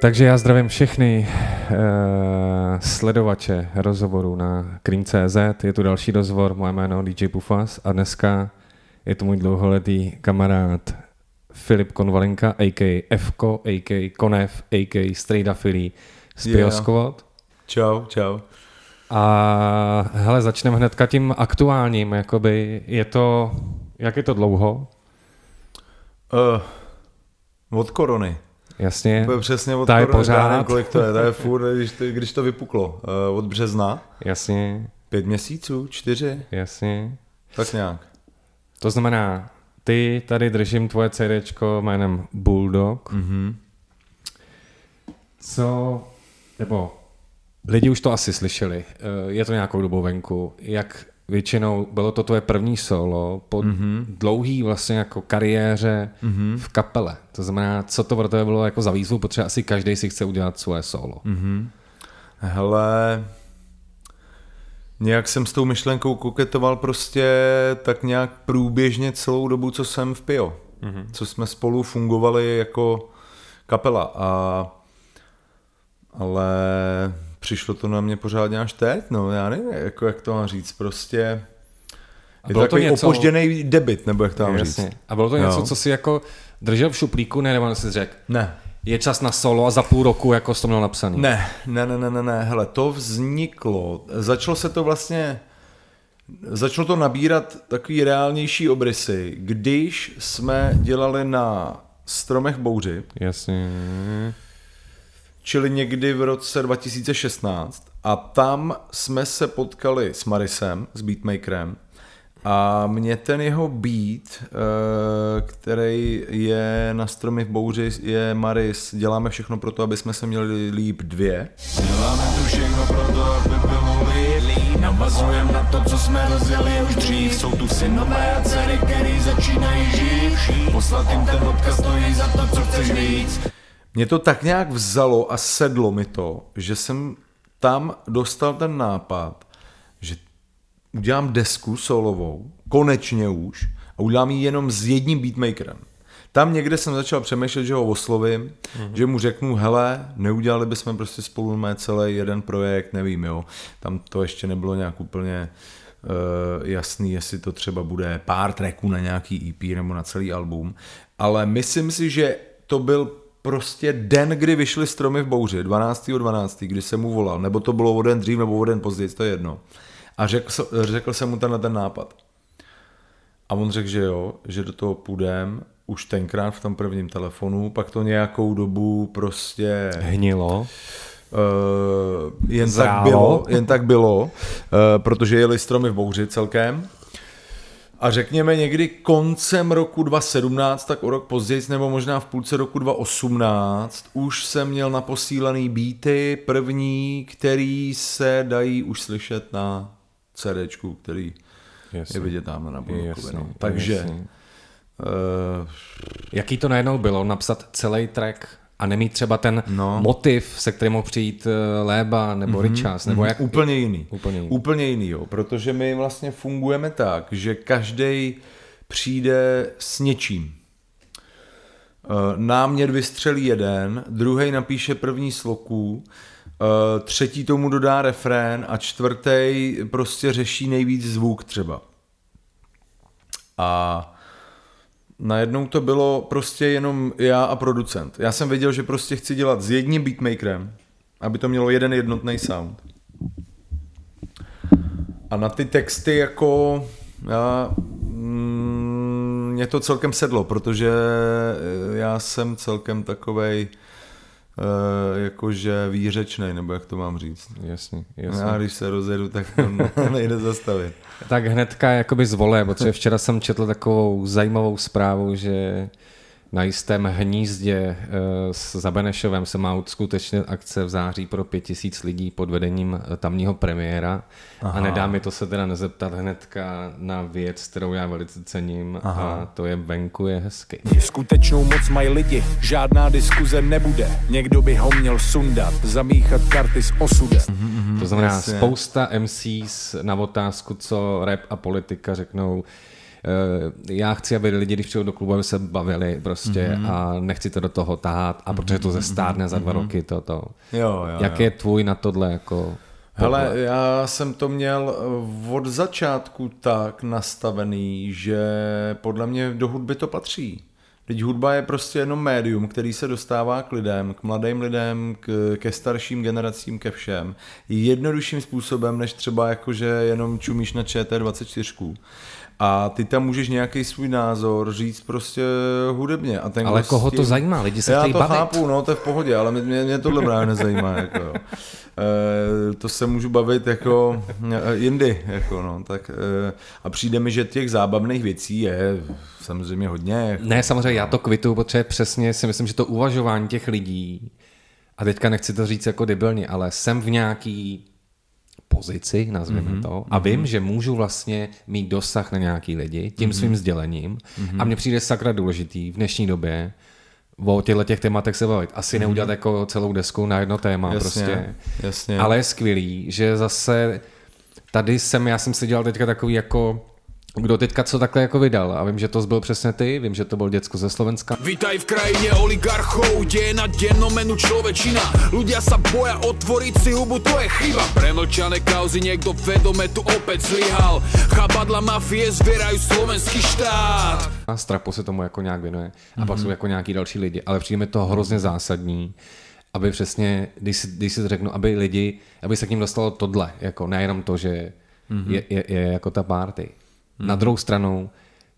Takže já zdravím všechny uh, sledovače rozhovoru na Cream.cz. Je tu další rozhovor, moje jméno DJ Pufas a dneska je to můj dlouholetý kamarád Filip Konvalenka, a.k. Fko, a.k. Konev, a.k. Strejda Filí z yeah. Čau, čau. A hele, začneme hnedka tím aktuálním, jakoby je to, jak je to dlouho? Uh, od korony. Jasně. Úplně přesně od ta je pořád. Nevím, kolik to je, to je furt, když to, když to vypuklo. Uh, od března. Jasně. Pět měsíců, čtyři. Jasně. Tak nějak. To znamená, ty tady držím tvoje CDčko jménem Bulldog. Mm-hmm. Co, nebo lidi už to asi slyšeli, eh, je to nějakou dobou venku, jak většinou bylo to tvoje první solo po mm-hmm. dlouhý vlastně jako kariéře mm-hmm. v kapele. To znamená, co to pro tebe bylo jako za výzvu, protože asi každý si chce udělat svoje solo. Mm-hmm. Hele, nějak jsem s tou myšlenkou koketoval prostě tak nějak průběžně celou dobu, co jsem v Pio. Mm-hmm. Co jsme spolu fungovali jako kapela. A, ale přišlo to na mě pořádně až teď, no já nevím, jako jak to mám říct, prostě je to takový něco... opožděný debit, nebo jak to mám Jasně. říct. A bylo to něco, no. co si jako držel v šuplíku, ne, nebo si řekl? Ne. Je čas na solo a za půl roku jako to měl napsaný? Ne, ne, ne, ne, ne, ne, hele, to vzniklo, začalo se to vlastně, začalo to nabírat takový reálnější obrysy, když jsme dělali na stromech bouři. Jasně čili někdy v roce 2016. A tam jsme se potkali s Marisem, s beatmakerem. A mě ten jeho beat, eh, který je na stromy v bouři, je Maris. Děláme všechno pro to, aby jsme se měli líp dvě. Děláme tu všechno pro to, aby bylo líp. Navazujeme na to, co jsme rozjeli už dřív. Jsou tu synové a dcery, který začínají žít. Poslat jim ten odkaz stojí za to, co chceš víc. Mě to tak nějak vzalo a sedlo mi to, že jsem tam dostal ten nápad, že udělám desku solovou, konečně už, a udělám ji jenom s jedním beatmakerem. Tam někde jsem začal přemýšlet, že ho oslovím, mm-hmm. že mu řeknu, hele, neudělali bychom prostě spolu mé celý jeden projekt, nevím, jo. Tam to ještě nebylo nějak úplně uh, jasný, jestli to třeba bude pár tracků na nějaký EP nebo na celý album, ale myslím si, že to byl prostě den, kdy vyšly stromy v bouři, 12.12., 12., kdy jsem mu volal, nebo to bylo o den dřív, nebo o den později, to je jedno. A řekl, řekl jsem mu ten ten nápad. A on řekl, že jo, že do toho půjdem, už tenkrát v tom prvním telefonu, pak to nějakou dobu prostě... Hnilo. Uh, jen Zrálo. tak bylo, jen tak bylo, uh, protože jeli stromy v bouři celkem. A řekněme někdy koncem roku 2017, tak o rok později, nebo možná v půlce roku 2018, už jsem měl naposílený beaty, první, který se dají už slyšet na CDčku, který jasně. je vidět tam na. No. Takže... Jasně. Uh, Jaký to najednou bylo, napsat celý track a nemít třeba ten no. motiv, se kterým mohl přijít eh, Léba nebo mm-hmm, Richas, nebo mm-hmm. jak... Úplně jiný. Úplně jiný. Úplně jiný, jo, protože my vlastně fungujeme tak, že každý přijde s něčím. Eh, námět vystřelí jeden, druhý napíše první sloku, eh, třetí tomu dodá refrén a čtvrtý prostě řeší nejvíc zvuk třeba. A najednou to bylo prostě jenom já a producent. Já jsem věděl, že prostě chci dělat s jedním beatmakerem, aby to mělo jeden jednotný sound. A na ty texty jako já, mm, mě to celkem sedlo, protože já jsem celkem takovej jakože výřečnej, nebo jak to mám říct. Jasně, jasně. Já když se rozjedu, tak nejde zastavit. tak hnedka jakoby zvole, protože včera jsem četl takovou zajímavou zprávu, že na jistém hnízdě eh, s Zabenešovem se má uskutečnit akce v září pro pět tisíc lidí pod vedením eh, tamního premiéra. Aha. A nedá mi to se teda nezeptat hnedka na věc, kterou já velice cením Aha. a to je venku je hezky. Skutečnou moc mají lidi, žádná diskuze nebude. Někdo by ho měl sundat, zamíchat karty s osudem. Mm-hmm, to znamená, jasně. spousta MCs na otázku, co rap a politika řeknou, já chci, aby lidi, když přijdou do klubu, aby se bavili prostě mm-hmm. a nechci to do toho tahat a protože to zestárne za dva mm-hmm. roky, to, to. Jo, jo, Jak jo. je tvůj na tohle jako... Hele, já jsem to měl od začátku tak nastavený, že podle mě do hudby to patří. Teď hudba je prostě jenom médium, který se dostává k lidem, k mladým lidem, k, ke starším generacím, ke všem. Jednodušším způsobem, než třeba jakože jenom čumíš na ČT24. A ty tam můžeš nějaký svůj názor říct prostě hudebně. A ten ale koho tím- to zajímá? Lidi se Já to bavit. chápu, no to je v pohodě, ale mě, mě tohle právě nezajímá. Jako, jo. E, to se můžu bavit jako e, jindy. Jako, no, tak, e, a přijde mi, že těch zábavných věcí je samozřejmě hodně. Jako, Ne, samozřejmě já to kvituju, protože přesně si myslím, že to uvažování těch lidí, a teďka nechci to říct jako debilně, ale jsem v nějaký pozici, nazvěme mm-hmm. to, a vím, že můžu vlastně mít dosah na nějaký lidi tím mm-hmm. svým sdělením mm-hmm. a mně přijde sakra důležitý v dnešní době o těchto těch tématech se bavit. Asi mm-hmm. neudělat jako celou desku na jedno téma Jasně, prostě. jasně. Ale je skvělý, že zase tady jsem, já jsem si dělal teďka takový jako kdo teďka co takhle jako vydal a vím, že to byl přesně ty, vím, že to byl děcko ze Slovenska. Vítaj v krajine oligarchov, kde je na dennomenu človečina Ľudia sa boja otvoriť si hubu, to je chyba Premlčané kauzy, niekto vedome tu opäť zlyhal Chabadla mafie zvierajú slovenský štát A Strapo se tomu jako nějak věnuje. A mm-hmm. pak jsou jako nějaký další lidi. Ale přijde mi to hrozně zásadní, aby přesně, když si, když si řeknu, aby lidi, aby se k ním dostalo tohle, jako nejenom to, že mm-hmm. je, je, je, jako ta party. Mm-hmm. Na druhou stranu,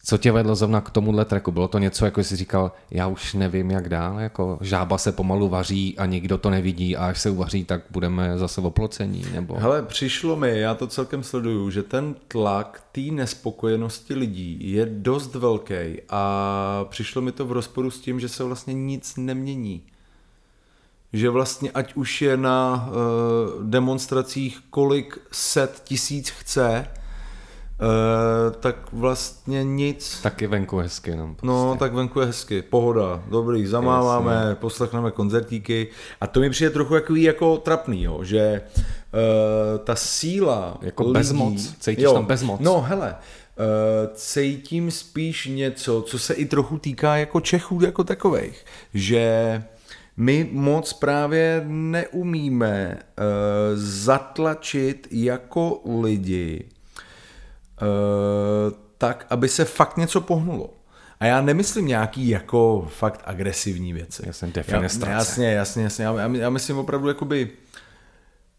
co tě vedlo zrovna k tomuhle tracku? Bylo to něco, jako jsi říkal, já už nevím, jak dál, jako žába se pomalu vaří a nikdo to nevidí a až se uvaří, tak budeme zase oplocení, nebo... Hele, přišlo mi, já to celkem sleduju, že ten tlak té nespokojenosti lidí je dost velký a přišlo mi to v rozporu s tím, že se vlastně nic nemění. Že vlastně ať už je na uh, demonstracích kolik set tisíc chce, uh, tak vlastně nic. Taky venku hezky jenom. No, tak venku je hezky, pohoda, dobrý, zamáváme, Jasně. poslechneme koncertíky a to mi přijde trochu jako, jako trapný, jo, že uh, ta síla Jako lidí, bezmoc, cítíš tam bezmoc. No hele, uh, cítím spíš něco, co se i trochu týká jako Čechů jako takových, že my moc právě neumíme uh, zatlačit jako lidi tak, aby se fakt něco pohnulo. A já nemyslím nějaký jako fakt agresivní věci. Jasně, Já, jasně, jasně, jasně. Já, já, myslím opravdu jakoby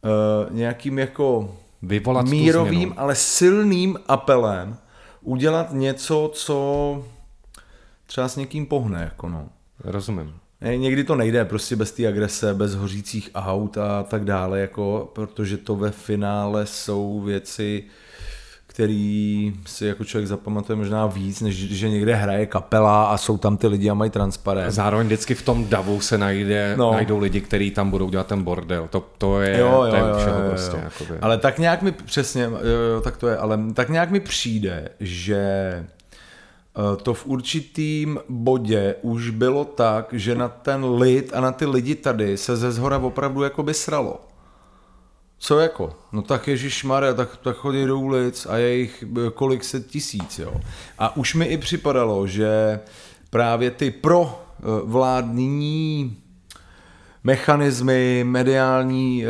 uh, nějakým jako Vyvolat mírovým, ale silným apelem udělat něco, co třeba s někým pohne. Jako no. Rozumím. Někdy to nejde prostě bez té agrese, bez hořících aut a tak dále, jako, protože to ve finále jsou věci, který si jako člověk zapamatuje možná víc, než že někde hraje kapela a jsou tam ty lidi a mají transparent. Zároveň vždycky v tom davu se najde, No. najdou lidi, kteří tam budou dělat ten bordel. To, to je, Jo, jo, to je jo, všeho jo, jo. prostě. Jakoby. Ale tak nějak mi přesně, jo, jo, tak to je, ale tak nějak mi přijde, že eh, to v určitým bodě už bylo tak, že na ten lid a na ty lidi tady se ze zhora opravdu jako by sralo. Co jako? No tak Ježíš tak, tak chodí do ulic a je jich eh, kolik set tisíc, jo. A už mi i připadalo, že právě ty pro eh, vládní mechanismy, mediální e,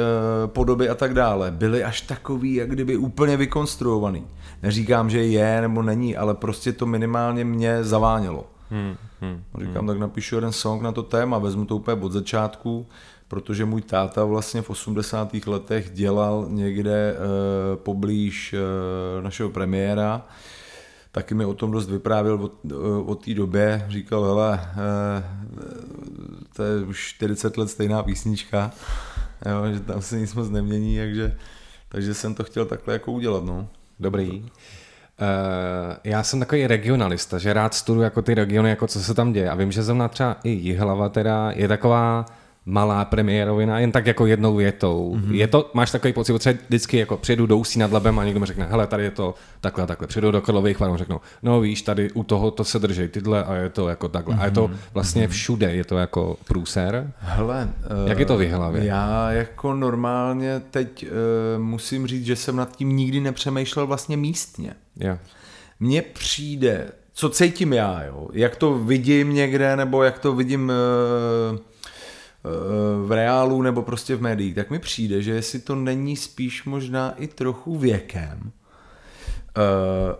podoby a tak dále byly až takový, jak kdyby úplně vykonstruovaný. Neříkám, že je nebo není, ale prostě to minimálně mě zavánělo. Hmm, hmm. Říkám, tak napíšu jeden song na to téma, vezmu to úplně od začátku, protože můj táta vlastně v 80. letech dělal někde e, poblíž e, našeho premiéra, taky mi o tom dost vyprávěl od, o té době, říkal, hele, to je už 40 let stejná písnička, jo, že tam se nic moc nemění, takže, takže jsem to chtěl takhle jako udělat, no. Dobrý. Uh, já jsem takový regionalista, že rád studuju jako ty regiony, jako co se tam děje. A vím, že zrovna třeba i Jihlava teda je taková malá premiérovina, jen tak jako jednou větou. Mm-hmm. Je to, máš takový pocit, protože vždycky jako přijedu do Ústí nad Labem a někdo mi řekne, hele, tady je to takhle, takhle. Přijedu do Karlových Varů a řeknu, no víš, tady u toho to se drží tyhle a je to jako takhle. Mm-hmm. A je to vlastně všude, je to jako průser. Hele, Jak je to v Jihlavě? Já jako normálně teď uh, musím říct, že jsem nad tím nikdy nepřemýšlel vlastně místně. Jo. mně přijde, co cítím já, jo, jak to vidím někde, nebo jak to vidím uh, v reálu nebo prostě v médiích, tak mi přijde, že jestli to není spíš možná i trochu věkem,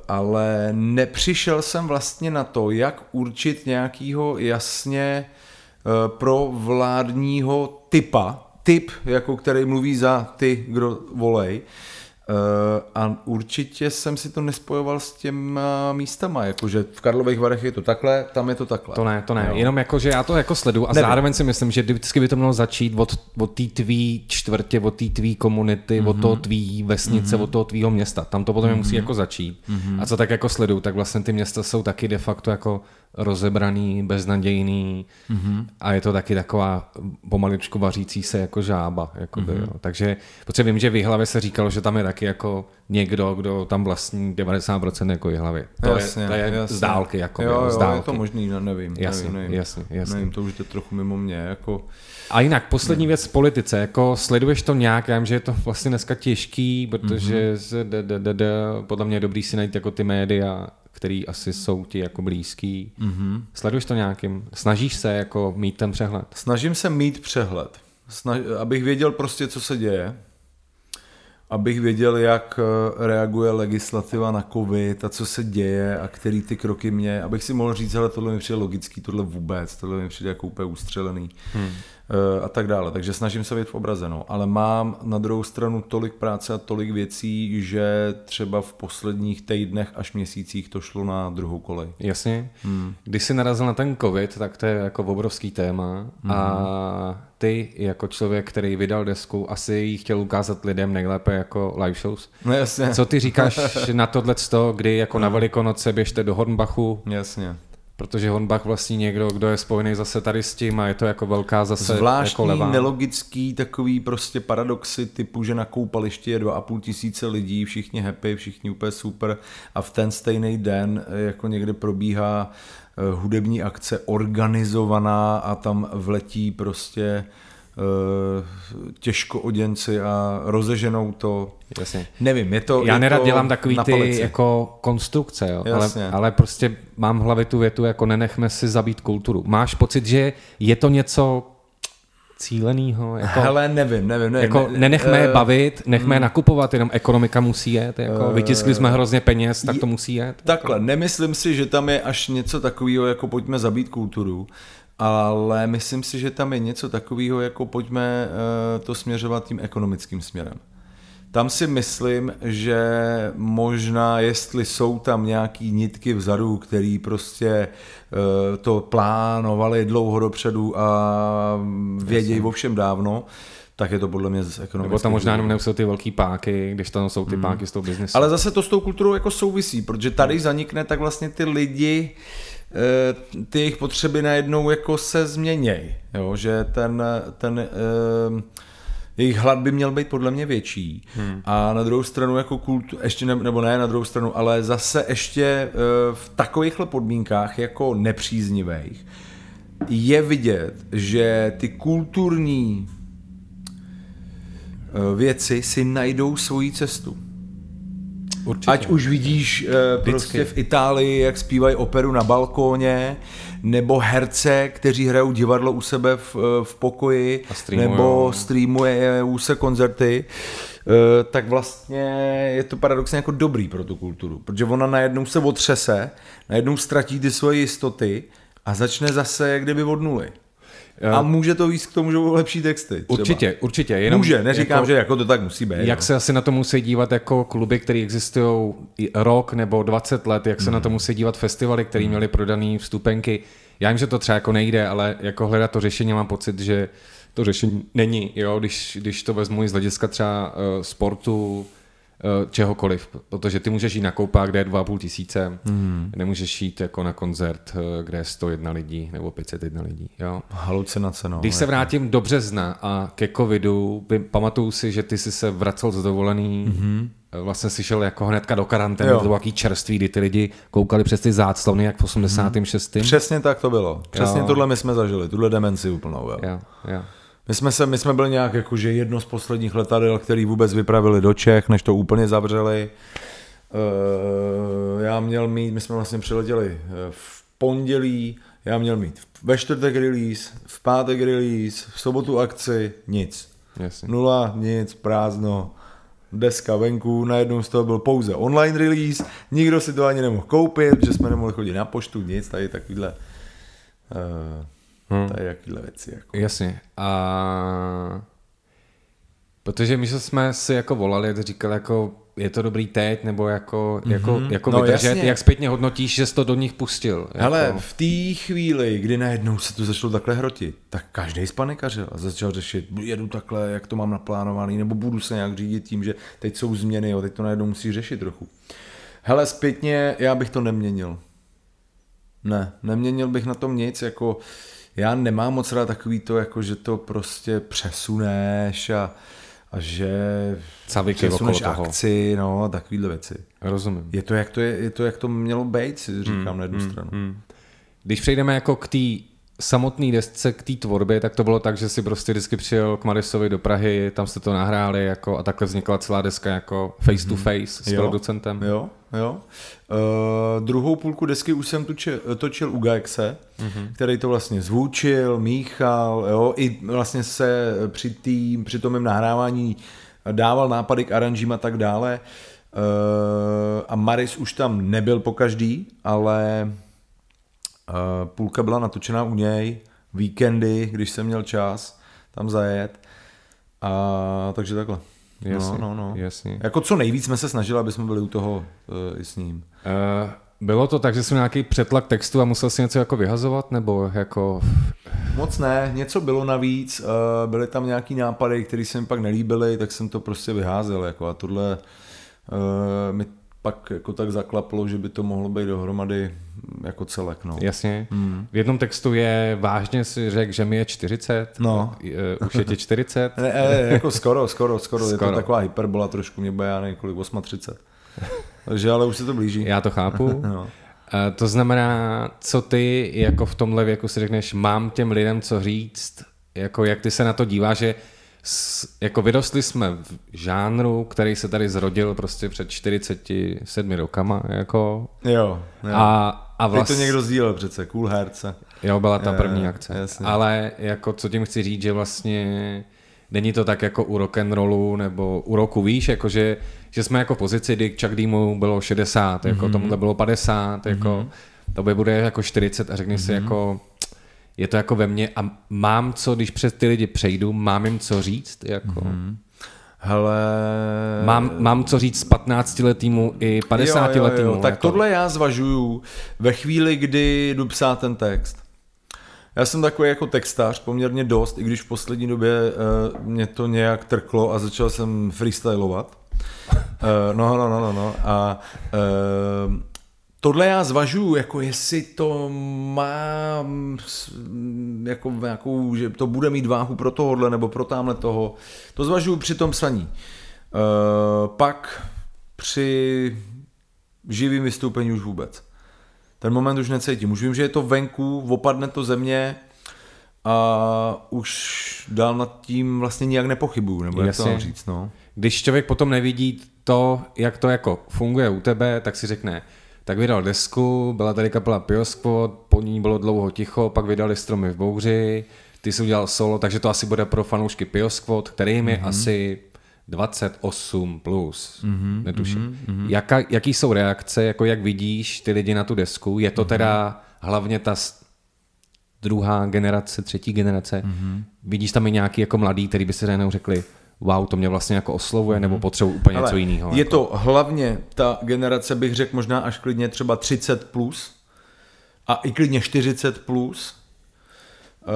ale nepřišel jsem vlastně na to, jak určit nějakýho jasně pro vládního typa, typ, jako který mluví za ty, kdo volej, a určitě jsem si to nespojoval s těma místama, jakože v Karlových Varech je to takhle, tam je to takhle. To ne, to ne, jo. jenom jako, že já to jako sledu a Nevím. zároveň si myslím, že vždycky by to mělo začít od, od té tvý čtvrtě, od té tvý komunity, mm-hmm. od toho tvý vesnice, mm-hmm. od toho tvýho města. Tam to potom mm-hmm. musí jako začít. Mm-hmm. A co tak jako sledu, tak vlastně ty města jsou taky de facto jako rozebraný, beznadějný mm-hmm. a je to taky taková pomaličku vařící se jako žába. Jakoby, mm-hmm. jo. Takže protože vím, že v hlavě se říkalo, že tam je taky jako někdo, kdo tam vlastní 90% jako hlavy. To jasně, je, to je jasně. z dálky. Jako, jo, jo, z dálky. je to možný, no, nevím. Jasně, nevím, nevím. jasně, jasně. Nevím, to už je trochu mimo mě. Jako... A jinak, poslední věc v politice, jako sleduješ to nějak, já vím, že je to vlastně dneska těžký, protože mm-hmm. podle mě je dobrý si najít jako ty média, který asi jsou ti jako blízký. Mm-hmm. Sleduješ to nějakým? Snažíš se jako mít ten přehled? Snažím se mít přehled. Snaž, abych věděl prostě, co se děje. Abych věděl, jak eh, reaguje legislativa na covid a co se děje a který ty kroky mě, abych si mohl říct, ale tohle mi přijde logický, tohle vůbec, tohle mi přijde jako úplně ustřelený. Hmm. Eh, a tak dále. Takže snažím se být v obraze. No. Ale mám na druhou stranu tolik práce a tolik věcí, že třeba v posledních týdnech až měsících to šlo na druhou kolej. Jasně. Hmm. Když jsi narazil na ten covid, tak to je jako obrovský téma hmm. a ty jako člověk, který vydal desku, asi ji chtěl ukázat lidem nejlépe jako live shows. No jasně. Co ty říkáš na tohle, kdy jako na Velikonoce běžte do Hornbachu? Jasně protože Honbach vlastní někdo, kdo je spojený zase tady s tím a je to jako velká zase Zvláštní, jako levá. nelogický takový prostě paradoxy typu, že na koupališti je 2,5 tisíce lidí, všichni happy, všichni úplně super a v ten stejný den jako někde probíhá eh, hudební akce organizovaná a tam vletí prostě Eh, těžko oděnci a rozeženou to. Jasně. Nevím, je to Já je nerad to dělám takový ty palici. jako konstrukce, jo? Ale, ale prostě mám v hlavě tu větu, jako nenechme si zabít kulturu. Máš pocit, že je to něco cílenýho? Jako, Hele, nevím, nevím. nevím jako ne, nenechme je uh, bavit, nechme je mm. nakupovat, jenom ekonomika musí jet. Jako, uh, vytiskli jsme hrozně peněz, tak to musí jet. Takhle, jako. nemyslím si, že tam je až něco takového, jako pojďme zabít kulturu ale myslím si, že tam je něco takového, jako pojďme eh, to směřovat tím ekonomickým směrem. Tam si myslím, že možná, jestli jsou tam nějaký nitky vzadu, který prostě eh, to plánovali dlouho dopředu a vědějí o všem dávno, tak je to podle mě z ekonomického. Nebo tam možná jenom nejsou ty velký páky, když tam jsou ty hmm. páky z toho biznesu. Ale zase to s tou kulturou jako souvisí, protože tady zanikne, tak vlastně ty lidi Eh, ty jejich potřeby najednou jako se změnějí, jo? že ten, ten eh, jejich hlad by měl být podle mě větší. Hmm. A na druhou stranu jako kultu, ještě ne, nebo ne na druhou stranu, ale zase ještě eh, v takovýchhle podmínkách jako nepříznivých je vidět, že ty kulturní věci si najdou svoji cestu. Určitě. Ať už vidíš uh, prostě v Itálii, jak zpívají operu na balkóně, nebo herce, kteří hrajou divadlo u sebe v, eh, v pokoji, nebo streamuje u se koncerty, uh, tak vlastně je to paradoxně jako dobrý pro tu kulturu, protože ona najednou se otřese, najednou ztratí ty svoje jistoty a začne zase jak kdyby od nuly. A může to víc k tomu, že budou lepší texty. Třeba. Určitě, určitě. Jenom může, neříkám, jako, že jako to tak musí být. Jak no. se asi na to musí dívat jako kluby, které existují rok nebo 20 let, jak se hmm. na to musí dívat festivaly, které hmm. měly prodané vstupenky. Já vím, že to třeba jako nejde, ale jako hledat to řešení mám pocit, že to řešení není, jo, když, když to vezmu z hlediska třeba uh, sportu, Eh, čehokoliv, protože ty můžeš jít na koupák, kde je 2,5 tisíce, hmm. nemůžeš jít jako na koncert, eh, kde je 101 lidí nebo 501 lidí. Jo? Halucinace, no. Když se vrátím do března a ke covidu, pamatuju si, že ty jsi se vracel z dovolený, hmm vlastně si šel jako hnedka do karantény, to bylo jaký čerství, kdy ty lidi koukali přes ty záclony, jak v 86. Hmm. Přesně tak to bylo. Přesně jo. tohle my jsme zažili, tuhle demenci úplnou. Jo. Jo, jo. My jsme, se, my jsme byli nějak jakože jedno z posledních letadel, který vůbec vypravili do Čech, než to úplně zavřeli. Uh, já měl mít, my jsme vlastně přiletěli eh, v pondělí, já měl mít ve čtvrtek release, v pátek release, v sobotu akci, nic. Jasně. Nula, nic, prázdno, deska venku, najednou z toho byl pouze online release, nikdo si to ani nemohl koupit, že jsme nemohli chodit na poštu, nic, tady takovýhle, uh, tady takovýhle věci. Jako. Jasně. A protože my jsme si jako volali, to říkali jako je to dobrý teď, nebo jako, jako, mm-hmm. jako No, vydržet, jasně. jak zpětně hodnotíš, že jsi to do nich pustil? Hele, jako, v té chvíli, kdy najednou se to začalo takhle hrotit, tak každý spanikařil a začal řešit, jedu takhle, jak to mám naplánovaný, nebo budu se nějak řídit tím, že teď jsou změny, jo, teď to najednou musí řešit trochu. Hele, zpětně, já bych to neměnil. Ne, neměnil bych na tom nic, jako já nemám moc rád takový to, jako že to prostě přesuneš a, a že Caviky přesuneš toho. akci, no, takovýhle věci. Rozumím. Je to, jak to, je, je to, jak to mělo být, si říkám na jednu stranu. Když přejdeme jako k té samotné desce, k té tvorbě, tak to bylo tak, že si prostě vždycky přijel k Marisovi do Prahy, tam jste to nahráli jako, a takhle vznikla celá deska jako face to face s Jo. producentem. Jo, jo. Uh, druhou půlku desky už jsem tuče, točil u Gaexe, mm-hmm. který to vlastně zvučil, míchal, jo, i vlastně se při, tý, při tom mém nahrávání dával nápady k aranžím a tak dále. Uh, a Maris už tam nebyl po každý, ale půlka byla natočená u něj, víkendy, když jsem měl čas tam zajet. A takže takhle. Jasně, no, no, no. jasně. Jako co nejvíc jsme se snažili, aby jsme byli u toho uh, i s ním. Uh, bylo to tak, že jsi měl nějaký přetlak textu a musel si něco jako vyhazovat, nebo jako... Moc ne, něco bylo navíc, uh, byly tam nějaký nápady, které se mi pak nelíbily, tak jsem to prostě vyházel. Jako a tohle uh, mi pak jako tak zaklaplo, že by to mohlo být dohromady jako celek. No. Jasně. Hmm. V jednom textu je vážně si řekl, že mi je 40. No. Už je ti 40. Ne, ne, jako skoro, skoro, skoro, je to Skoro. taková hyperbola trošku, mě bude já nevím kolik, 38. Takže ale už se to blíží. Já to chápu. No. Eh, To znamená, co ty jako v tomhle věku si řekneš, mám těm lidem co říct, jako jak ty se na to díváš, že jako vyrostli jsme v žánru, který se tady zrodil prostě před 47 rokama, jako Jo, jo. a, a Teď vlastně, to někdo sdílel přece, cool herce. jo, byla ta Jo, první jo, akce, jasně. ale jako co tím chci říct, že vlastně není to tak jako u rock'n'rollu nebo u roku, víš, jako že, že jsme jako v pozici, kdy Chuck Deemu bylo 60, jako Mhm. mm-hmm. tomuhle bylo 50, jako to by bude jako 40 a řekni Mhm. si jako je to jako ve mně a mám co, když přes ty lidi přejdu, mám jim co říct, jako Mhm. Hele... mám, mám co říct z 15 letýmu i 50 jo, jo, letýmu. jo. Tak jako. tohle já zvažuju ve chvíli, kdy jdu psát ten text. Já jsem takový jako textař poměrně dost, i když v poslední době uh, mě to nějak trklo a začal jsem freestylovat. Uh, no, no, no, no, no. A uh, tohle já zvažuju, jako jestli to má jako nějakou, že to bude mít váhu pro tohohle nebo pro tamhle toho. To zvažuju při tom psaní. Uh, pak při živým vystoupení už vůbec. Ten moment už necítím. Už vím, že je to venku, opadne to země a už dál nad tím vlastně nijak nepochybuju, nebo jak to říct, no. Když člověk potom nevidí to, jak to jako funguje u tebe, tak si řekne, tak vydal desku, byla tady kapela Pioskvot, po ní bylo dlouho ticho, pak vydali Stromy v bouři, ty jsi udělal solo, takže to asi bude pro fanoušky Pioskvot, kterým je mm-hmm. asi 28 plus, mm-hmm, netuším. Mm-hmm. Jaka, jaký jsou reakce, jako jak vidíš ty lidi na tu desku? Je to teda hlavně ta druhá generace, třetí generace? Mm-hmm. Vidíš tam i nějaký jako mladý, který by si najednou řekli, wow, to mě vlastně jako oslovuje, nebo potřebuji úplně něco Ale jiného. Je jako. to hlavně ta generace, bych řekl možná až klidně třeba 30 plus a i klidně 40 plus. Uh,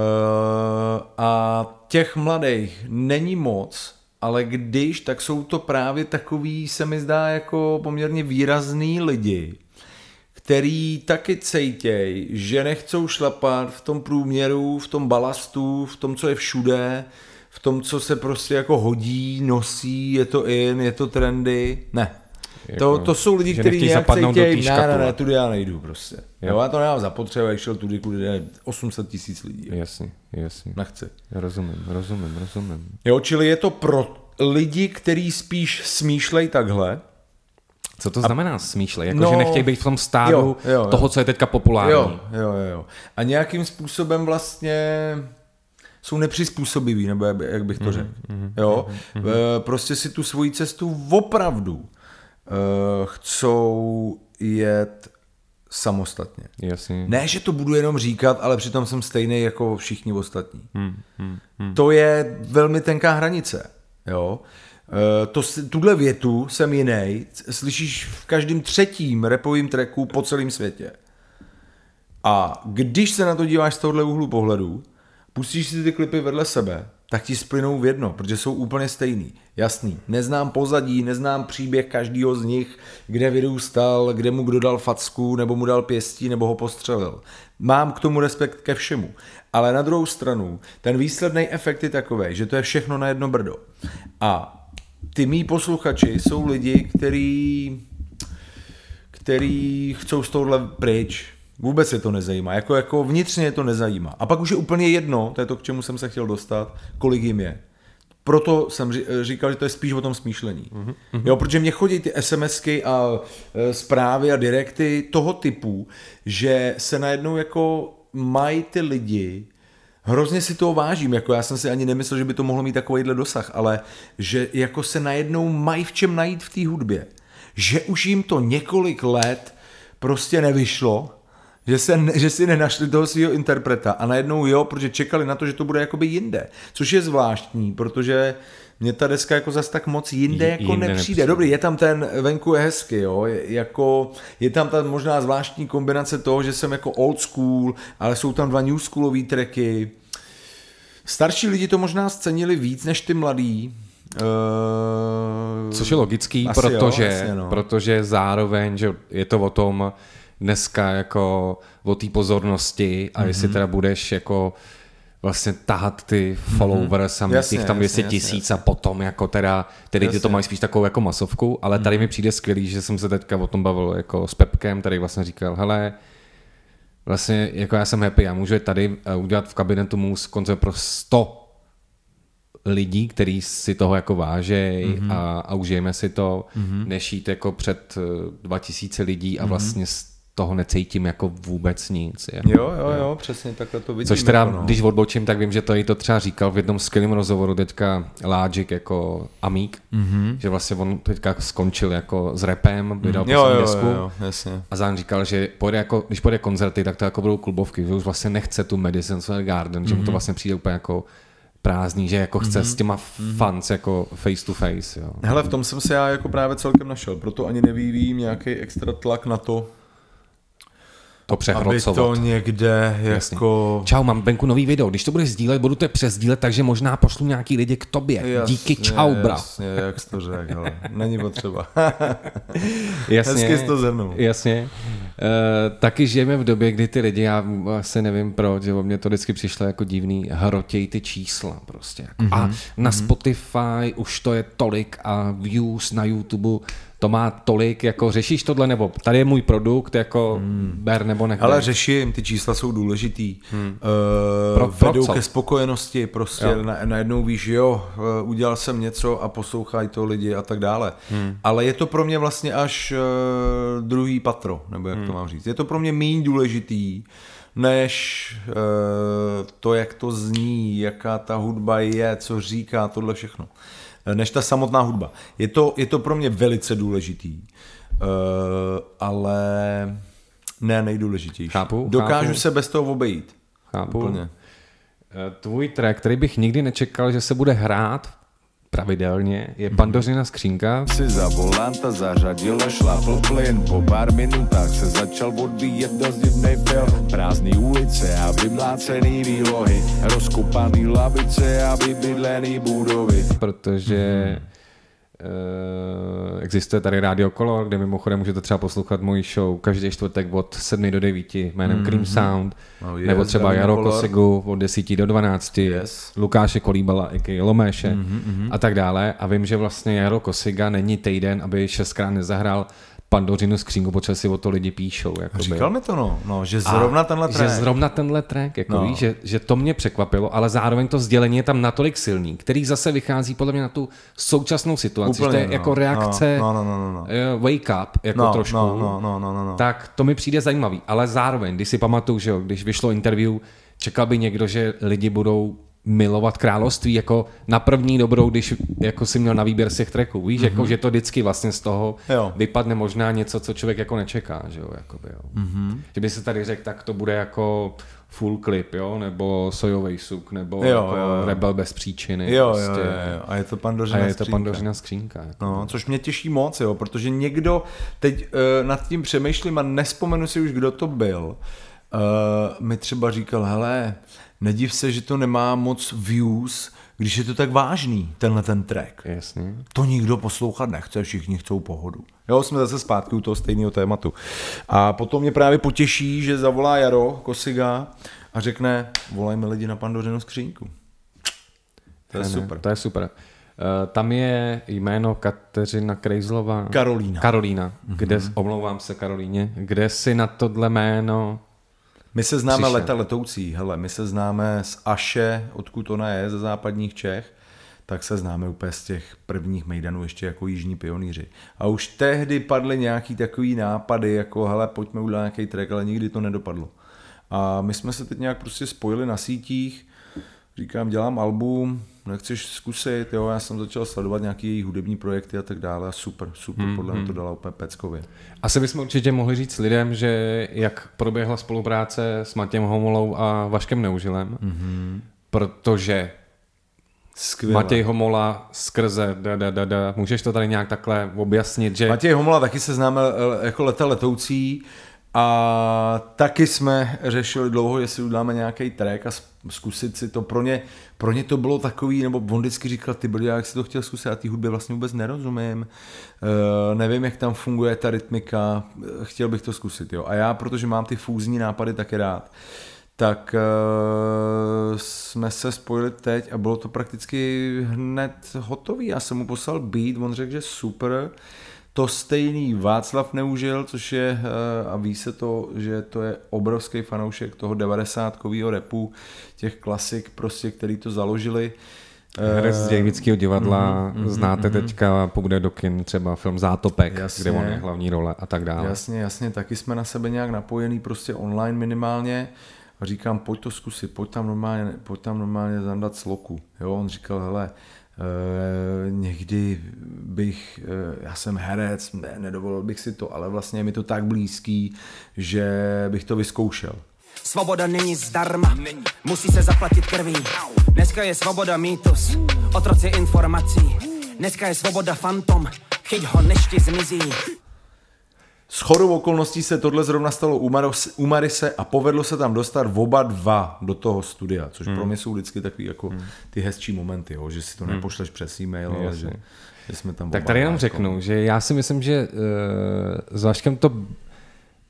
a těch mladých není moc, ale když, tak jsou to právě takový, se mi zdá, jako poměrně výrazný lidi, který taky cejtěj, že nechcou šlapat v tom průměru, v tom balastu, v tom, co je všude, tom, co se prostě jako hodí, nosí, je to in, je to trendy. Ne. To, Jako, to jsou lidi, kteří nějak cejtěj, ne, ne, ne, tudy já nejdu prostě. Jo, já to nemám zapotřebí, jak šel tudy, kudy jde 800 tisíc lidí. Jasně, jasně. Nechci. Rozumím, rozumím, rozumím. Jo, čili je to pro lidi, kteří spíš smýšlej takhle, Co to znamená smýšlej? Jako, No, že nechtějí být v tom stádu jo, jo, jo. toho, co je teďka populární. Jo, jo, jo, jo. A nějakým způsobem vlastně jsou nepřizpůsobiví, nebo jak by- jak bych to řekl. Jo? Eh, Prostě si tu svoji cestu opravdu eh, chcou jet samostatně. Jasně. Ne, že to budu jenom říkat, ale přitom jsem stejný jako všichni ostatní. To je velmi tenká hranice. Jo? Eh, To, tuhle větu jsem jiný, slyšíš v každém třetím repovým tracku po celém světě. A když se na to díváš z tohohle úhlu pohledu, pustíš si ty klipy vedle sebe, tak ti splynou v jedno, protože jsou úplně stejný. Jasný. Neznám pozadí, neznám příběh každého z nich, kde vyrůstal, kde mu kdo dal facku, nebo mu dal pěstí, nebo ho postřelil. Mám k tomu respekt ke všemu. Ale na druhou stranu, ten výsledný efekt je takový, že to je všechno na jedno brdo. A ty mý posluchači jsou lidi, který který chcou z tohohle pryč. Vůbec je to nezajímá. Jako, jako vnitřně je to nezajímá. A pak už je úplně jedno, to je to, k čemu jsem se chtěl dostat, kolik jim je. Proto jsem ří- říkal, že to je spíš o tom smýšlení. Mm-hmm. Jo, protože mě chodí ty SMSky a e, zprávy a direkty toho typu, že se najednou jako mají ty lidi Hrozně si toho vážím, jako já jsem si ani nemyslel, že by to mohlo mít takovýhle dosah, ale že jako se najednou mají v čem najít v té hudbě. Že už jim to několik let prostě nevyšlo, že, se, že si nenašli toho svého interpreta a najednou jo, protože čekali na to, že to bude jakoby jinde. Což je zvláštní, protože mě ta deska jako zas tak moc jinde J- jako jinde nepřijde. nepřijde. Dobrý, je tam ten, venku je hezky, jo, je, jako, je tam ta možná zvláštní kombinace toho, že jsem jako old school, ale jsou tam dva new schoolový tracky. Starší lidi to možná scenili víc než ty mladí. Uh, Což je logický, Asi jo, protože, asi no. protože zároveň, že je to o tom dneska jako o té pozornosti a mm-hmm. jestli Mhm. teda budeš jako vlastně tahat ty followers a mít jich tam 200 jasně, tisíc a potom jako teda, tedy ty to. Mhm. mají spíš takovou jako masovku, ale tady mi přijde skvělý, že jsem se teďka o tom bavil jako s Pepkem, který vlastně říkal, hele, vlastně jako já jsem happy, já můžu tady eh, udělat v kabinetu mus koncert pro 100 lidí, kteří si toho jako vážej Mhm. mm-hmm. a, a užijeme si to, mm-hmm. než jít jako před eh, 2000 lidí Mhm. a vlastně z toho necítím jako vůbec nic. Jako. Jo, jo, jo, přesně takhle to vidím. Což teda, jako no. když odbočím, tak vím, že to i to třeba říkal v jednom skvělém rozhovoru teďka Logic jako Amík, Mhm. mm-hmm. že vlastně on teďka skončil jako s repem, vydal jo, poslední jo, desku. jo, jo, jasně. A Zán říkal, že pojede jako, když pojede koncerty, tak to jako budou klubovky, že už vlastně nechce tu Madison Square Garden, mm-hmm. že mu to vlastně přijde úplně jako prázdný, že jako chce mm-hmm. s těma fans jako face to face. Jo. Hele, v tom jsem se já jako právě celkem našel, proto ani nevyvíjím nějaký extra tlak na to, To aby přehrocovat. to někde Jasně. jako... Čau, mám venku nový video. Když to budeš sdílet, budu to přesdílet, takže možná pošlu nějaký lidi k tobě. Jasně, Díky, čau, bra. Jasně, jak jsi to řekl, hele. není potřeba. Jasně, Hezky jsi to zhrnul. Jasně. Uh, taky žijeme v době, kdy ty lidi, já asi nevím proč, že o mě to vždycky přišlo jako divný, hrotěj ty čísla prostě. Jako. Mm-hmm. A na Spotify už to je tolik a views na YouTube to má tolik, jako řešíš tohle, nebo tady je můj produkt, jako ber nebo nech. Ale řeším, ty čísla jsou důležitý. Hmm. Uh, Pro- pro vedou co? ke spokojenosti, prostě Jo. na, najednou víš, jo, uh, udělal jsem něco a poslouchají to lidi a tak dále. Hmm. Ale je to pro mě vlastně až uh, druhý patro, nebo jak hmm. to mám říct. Je to pro mě méně důležitý, než uh, to, jak to zní, jaká ta hudba je, co říká, tohle všechno. Eh, Než ta samotná hudba. Je to, je to pro mě velice důležitý. Uh, ale ne nejdůležitější. Chápu, Dokážu chápu. se bez toho obejít. Chápu. Úplně. Tvůj track, který bych nikdy nečekal, že se bude hrát pravidelně, je Pandořina skřínka. si za volanta zařadil a šlapl plyn. Po pár minutách se začal odvíjet dost divnej film. Prázdný ulice a vymlácený výlohy. Rozkopaný lavice a vybydlený budovy. Protože Mhm. Uh, existuje tady Radio Color, kde mimochodem můžete třeba poslouchat můj show každý čtvrtek od 7 do 9 jménem mm-hmm. Cream Sound, Oh, oh, yes, nebo třeba Jaro Color. Kosigu od 10 do 12, Yes. Lukáše Kolíbala, i Loméše Mhm, mm-hmm. a tak dále. A vím, že vlastně Jaro Kosiga není týden, aby šestkrát nezahrál pandořinu skřínku, protože si o to lidi píšou. Jakoby. Říkal mi to, no, no že zrovna tenhle Že track. zrovna tenhle track, jako No. no. víš, že, že to mě překvapilo, ale zároveň to sdělení je tam natolik silný, který zase vychází podle mě na tu současnou situaci, že to je no. jako reakce No, no, no, no, no. eh, wake up, jako No, trošku. no, no, no, no, no, no. tak to mi přijde zajímavý. Ale zároveň, když si pamatuju, že jo, když vyšlo interview, čekal by někdo, že lidi budou milovat království jako na první dobrou, když jako si měl na výběr z těch tracků. Víš, mm-hmm. jako, že to vždycky vlastně z toho Jo. vypadne možná něco, co člověk jako nečeká. Že, jo, jakoby, jo. Mm-hmm. že by se tady řekl, tak to bude jako full clip, jo, nebo sojový suk, nebo Jo, jako jo, jo. rebel bez příčiny. Jo, prostě. jo, jo, jo. A je to A pandořina je to skřínka. pandořina skřínka. Jako. No, což mě těší moc, jo, protože někdo, teď uh, nad tím přemýšlím a nespomenu si už, kdo to byl, uh, mi třeba říkal, hele, nediv se, že to nemá moc views, když je to tak vážný, tenhle ten track. Jasně. To nikdo poslouchat nechce, všichni chcou pohodu. Jo, jsme zase zpátky u toho stejného tématu. A potom mě právě potěší, že zavolá Jaro Kosiga a řekne, volejme lidi na pandořinu skřínku. To je Ne, super. To je super. Uh, tam je jméno Kateřina Krejzlová. Karolína. Karolína. Kde, omlouvám se Karolíně, kde si na tohle jméno... My se známe Přišel. leta letoucí, hele, my se známe z Aše, odkud ona je, ze západních Čech, tak se známe úplně z těch prvních mejdanů ještě jako jižní pionýři. A už tehdy padly nějaký takový nápady, jako hele, pojďme udělat nějaký track, ale nikdy to nedopadlo. A my jsme se teď nějak prostě spojili na sítích, říkám, dělám album, nechceš zkusit, jo, já jsem začal sledovat nějaký její hudební projekty a tak dále a super, super, Hmm, podle mě to dala úplně peckově. Asi bychom určitě mohli říct lidem, že jak proběhla spolupráce s Matějem Homolou a Vaškem Neužilem, Mhm. mm-hmm. protože Skvěle. Matěj Homola skrze da, da, da, da, můžeš to tady nějak takhle objasnit, že... Matěj Homola taky se známe eh, jako leta letoucí a taky jsme řešili dlouho, jestli uděláme nějaký track a zkusit si to. Pro ně, pro ně to bylo takový, nebo on vždycky říkal, ty brďo, jak si to chtěl zkusit, já té hudbě vlastně vůbec nerozumím, uh, nevím, jak tam funguje ta rytmika, eh, chtěl bych to zkusit. Jo. A já, protože mám ty fúzní nápady taky rád, tak uh, jsme se spojili teď a bylo to prakticky hned hotový. Já jsem mu poslal beat, on řekl, že super. To stejný Václav neužil, což je, eh, a ví se to, že to je obrovský fanoušek toho 90-kového repu, těch klasik prostě, který to založili. Herec z Dějvického divadla, Mhm, znáte teďka, pokud do kin třeba film Zátopek, Jasně. kde on je hlavní role a tak dále. Jasně, jasně, taky jsme na sebe nějak napojený prostě online minimálně a říkám, pojď to zkusit, pojď tam normálně, pojď tam normálně zandat sloku. Jo, on říkal, hele, eh, někdy bych, eh, já jsem herec, ne, nedovolil bych si to, ale vlastně je mi to tak blízký, že bych to vyzkoušel. Svoboda není zdarma, musí se zaplatit krví. Dneska je svoboda mýtus, otroci informací. Dneska je svoboda fantom, chyť ho než ti zmizí. S chodou okolností se tohle zrovna stalo u, Marise a povedlo se tam dostat oba dva do toho studia, což hmm. pro mě jsou vždycky takový jako ty hezčí momenty, jo, že si to nepošleš přes e-mail, ale že, že jsme tam Tak tady jenom jako- řeknu, že já si myslím, že uh, s Vaškem to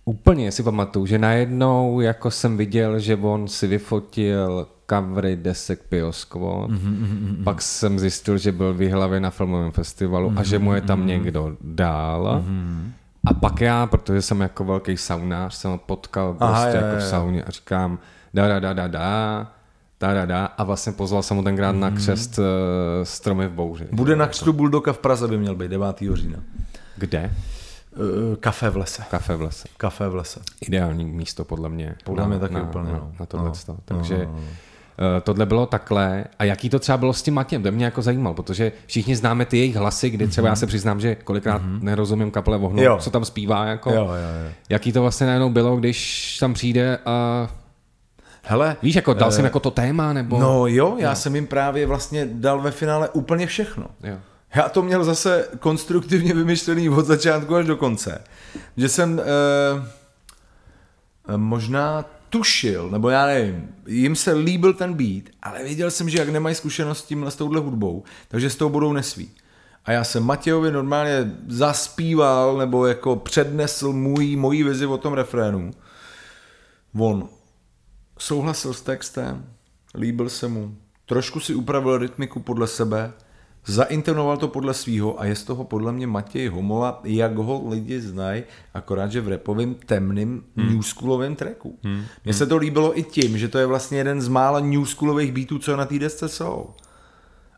úplně si pamatuju, že najednou jako jsem viděl, že on si vyfotil covery desek Pioskvot, Mhm, mm-hmm, pak jsem zjistil, že byl v na filmovém festivalu mm-hmm, a že mu je tam někdo dál. Mm-hmm. A pak já, protože jsem jako velký saunář, jsem ho potkal Aha, prostě je, jako v sauně a říkám da da da da da, da da da a vlastně pozval jsem ho tenkrát mm-hmm. na mhm. křest uh, Stromy v bouři. Bude na jako- křtu Bulldoka v Praze by měl být 9. října. Kde? Eh, kafe v lese. Kafe v lese. Kafe v lese. Ideální místo podle mě. Podle na, mě taky na, úplně, na, no. Na tohle no. Takže no, no tohle bylo takhle. A jaký to třeba bylo s tím Matěm? To mě jako zajímalo, protože všichni známe ty jejich hlasy, kdy třeba já se přiznám, že kolikrát nerozumím kaple vohnu, Mhm. Jo. co tam zpívá. Jako. Jo, jo, jo. Jaký to vlastně najednou bylo, když tam přijde a Hele, víš, jako dal jsem jako to téma, nebo... no jo, já jsem jim právě vlastně dal ve finále úplně všechno. Jo. Já to měl zase konstruktivně vymyšlený od začátku až do konce. Že jsem eh, eh, možná tušil, nebo já nevím, jim se líbil ten beat, ale věděl jsem, že jak nemají zkušenost s tímhle s touhle hudbou, takže s tou budou nesví. A já jsem Matějovi normálně zaspíval, nebo jako přednesl můj, mojí vizi o tom refrénu. On souhlasil s textem, líbil se mu, trošku si upravil rytmiku podle sebe zaintonoval to podle svýho a je z toho podle mě Matěj Homola, jak ho lidi znají, akorát, že v repovém temným hmm. newschoolovém tracku. Hmm. Mně se to líbilo i tím, že to je vlastně jeden z mála newschoolových beatů, co na té desce jsou.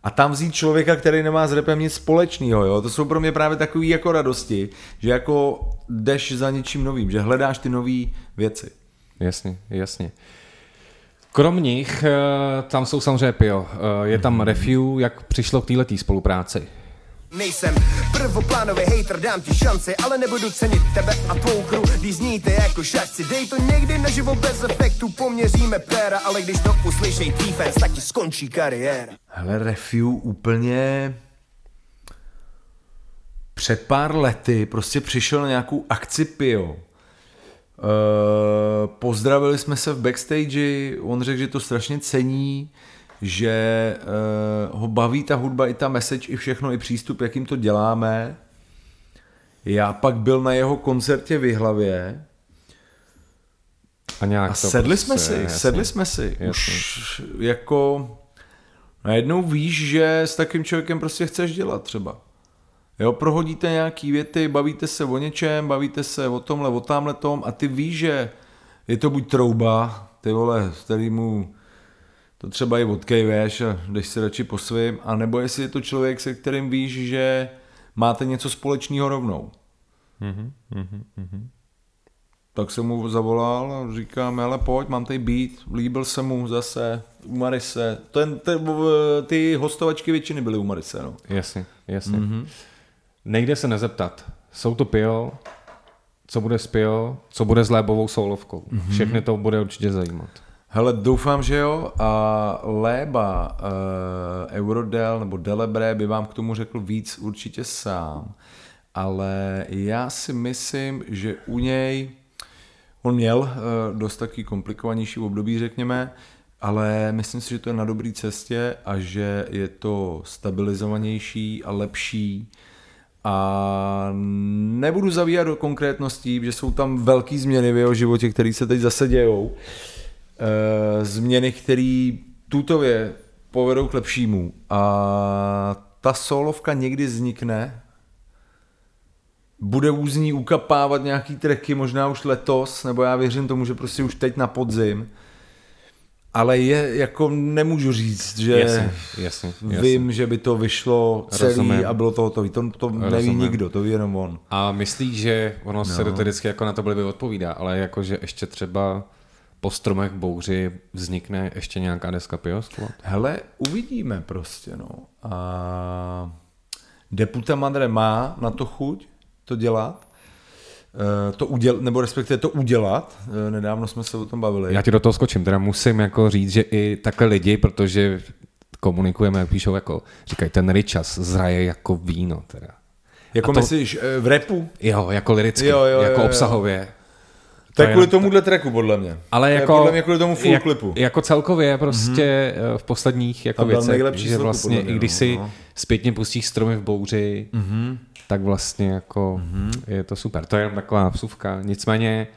A tam vzít člověka, který nemá s repem nic společného, jo? to jsou pro mě právě takové jako radosti, že jako jdeš za něčím novým, že hledáš ty nové věci. Jasně, jasně. Krom nich, eh, tam jsou samozřejmě Pio. Eh, je tam Refu, jak přišlo k této spolupráci. Nejsem prvoplánový hater, dám ti šanci, ale nebudu cenit tebe a tvou hru, když zníte jako šašci. Dej to někdy naživo bez efektu, poměříme péra, ale když to uslyšej tvý fans, tak ti skončí kariéra. Hele, Refu úplně před pár lety prostě přišel na nějakou akci Pio Uh, pozdravili jsme se v backstage, on řekl, že to strašně cení, že uh, ho baví ta hudba, i ta message, i všechno, i přístup, jakým to děláme. Já pak byl na jeho koncertě v hlavě a, nějak a sedli prostě, jsme si, jasný, sedli jsme si. Jasný. Už jako najednou víš, že s takým člověkem prostě chceš dělat třeba. Jo, prohodíte nějaký věty, bavíte se o něčem, bavíte se o tomhle, o tamhle tom a ty víš, že je to buď trouba, ty vole, který mu to třeba i odkejveš a jdeš si radši po svým, a nebo jestli je to člověk, se kterým víš, že máte něco společného rovnou. Mm-hmm, mm-hmm. Tak jsem mu zavolal a říkám, ale pojď, mám tady být, líbil se mu zase, u Marise. Ten, ty, ty hostovačky většiny byly u Marise, no. Jasně, jasně. Mm-hmm. Nejde se nezeptat. Jsou to Pio, co bude s Pio, co bude s Lébovou soulovkou. Mm-hmm. Všechny to bude určitě zajímat. Hele, doufám, že jo. A Léba, uh, Eurodel nebo Delebre by vám k tomu řekl víc určitě sám. Ale já si myslím, že u něj, on měl uh, dost taky komplikovanější období, řekněme, ale myslím si, že to je na dobré cestě a že je to stabilizovanější a lepší a nebudu zavíjat do konkrétností, že jsou tam velké změny v jeho životě, které se teď zase dějou. E, změny, které tutově povedou k lepšímu. A ta solovka někdy vznikne, bude úzní ukapávat nějaký treky, možná už letos, nebo já věřím tomu, že prostě už teď na podzim ale je, jako nemůžu říct, že jasně, jasně, jasně. vím, že by to vyšlo celý Rozumím. a bylo to hotový. To, to neví nikdo, to ví jenom on. A myslíš, že ono no. se to vždycky jako na to by odpovídá, ale jako, že ještě třeba po stromech bouři vznikne ještě nějaká deska Piosklot? Hele, uvidíme prostě, no. A Deputa Madre má na to chuť to dělat, to udělat, nebo respektive to udělat. Eh, nedávno jsme se o tom bavili. Já ti do toho skočím, teda musím jako říct, že i takhle lidi, protože komunikujeme, jak píšou, jako říkají, ten Richas zraje jako víno teda. Jako to, myslíš eh, v repu? Jo, jako liricky, jo, jo, jako jo, jo. obsahově. To je kvůli tomuhle tracku, podle mě. Ale jako, podle mě kvůli tomu full jak, klipu. Jako celkově prostě mm-hmm. v posledních jako věcech, že vlastně mě, i když no, si no. zpětně pustíš stromy v bouři, mm-hmm tak vlastně jako mm-hmm. je to super. To je jenom taková vsuvka. Nicméně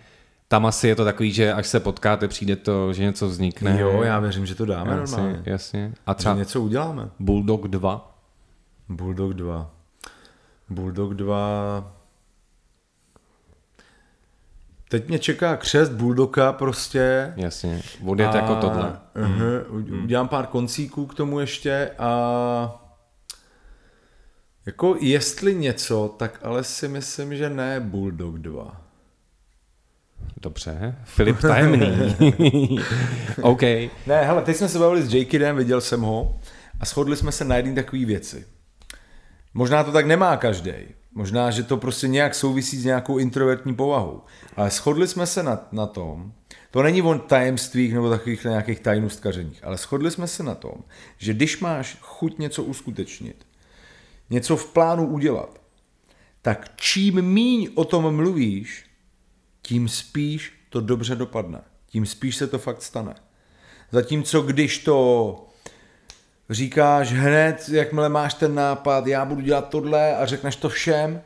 tam asi je to takový, že až se potkáte, přijde to, že něco vznikne. Jo, já věřím, že to dáme jasně, normálně. Jasně. A třeba že něco uděláme. Bulldog 2. Bulldog 2. Bulldog 2... Teď mě čeká křest Bulldoga prostě. Jasně, odjet jako tohle. Uh-huh, udělám pár koncíků k tomu ještě a jako jestli něco, tak ale si myslím, že ne Bulldog 2. Dobře, Filip Tajemný. OK. Ne, hele, teď jsme se bavili s Jakidem, viděl jsem ho a shodli jsme se na jedné takové věci. Možná to tak nemá každý. Možná, že to prostě nějak souvisí s nějakou introvertní povahou. Ale shodli jsme se na, na tom, to není o tajemstvích nebo takových nějakých tajnostkařeních, ale shodli jsme se na tom, že když máš chuť něco uskutečnit, něco v plánu udělat, tak čím míň o tom mluvíš, tím spíš to dobře dopadne. Tím spíš se to fakt stane. Zatímco když to říkáš hned, jakmile máš ten nápad, já budu dělat tohle a řekneš to všem,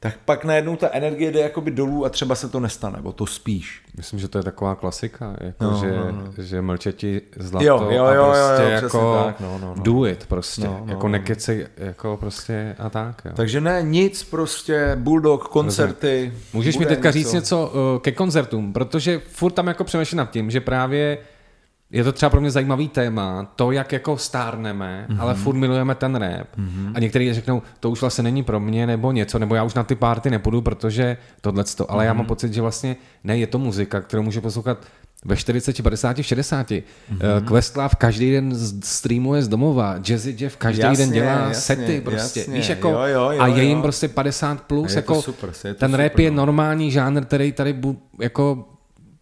tak pak najednou ta energie jde jakoby dolů a třeba se to nestane, nebo to spíš. Myslím, že to je taková klasika, jako No, že, no, no. že mlčeti zlato Jo, jo, jo, a jo, prostě jo, jako přesně tak, no, no, no. do it prostě, No, no, jako no. nekecej, jako prostě a tak. Jo. Takže ne, nic, prostě Bulldog, koncerty. Můžeš mi teďka říct něco uh, ke koncertům, protože furt tam jako přemýšlím nad tím, že právě je to třeba pro mě zajímavý téma, to, jak jako stárneme, Mhm. mm-hmm. ale furt milujeme ten rap. Mm-hmm. A někteří řeknou, to už vlastně není pro mě, nebo něco, nebo já už na ty párty nepůjdu, protože tohle to. Ale mm-hmm. já mám pocit, že vlastně ne, je to muzika, kterou může poslouchat ve 40, 50, 60. Mm-hmm. Questlove každý den streamuje z domova, Jazzy Jeff každý Jasně, den dělá jasně, sety prostě. jasně. Víš, jako, Jo, jo, jo, a je jim jo. prostě 50 plus, je jako super, je ten rap super, je no. normální žánr, který tady bu, jako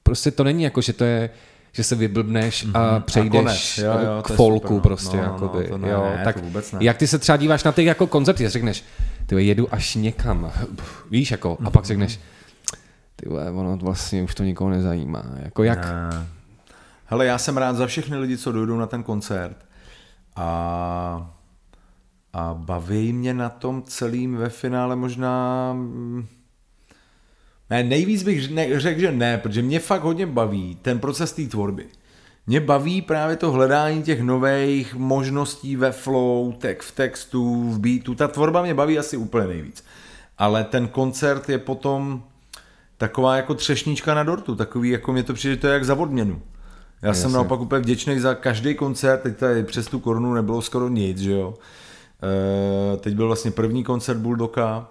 prostě to není jako, že to je že se vyblbneš a přejdeš Mhm. konec. Jo, jo, k folku super, no. prostě. No, jakoby, no, ne, jo, ne, tak vůbec ne. Jak ty se třeba díváš na ty jako koncerty, řekneš, ty jedu až někam, víš, jako, a pak Mhm. řekneš, ty ono vlastně už to nikoho nezajímá. Jako jak, Ne. Hele, já jsem rád za všechny lidi, co dojdou na ten koncert a, a baví mě na tom celým ve finále možná... Ne, nejvíc bych ne, řekl, že ne, protože mě fakt hodně baví ten proces té tvorby. Mě baví právě to hledání těch nových možností ve flow, tek v textu, v beatu. Ta tvorba mě baví asi úplně nejvíc. Ale ten koncert je potom taková jako třešnička na dortu, takový jako mě to přijde, to je jak za odměnu. Já jsem naopak úplně vděčný za každý koncert, teď tady přes tu korunu nebylo skoro nic, že jo. E, teď byl vlastně první koncert Bulldoga.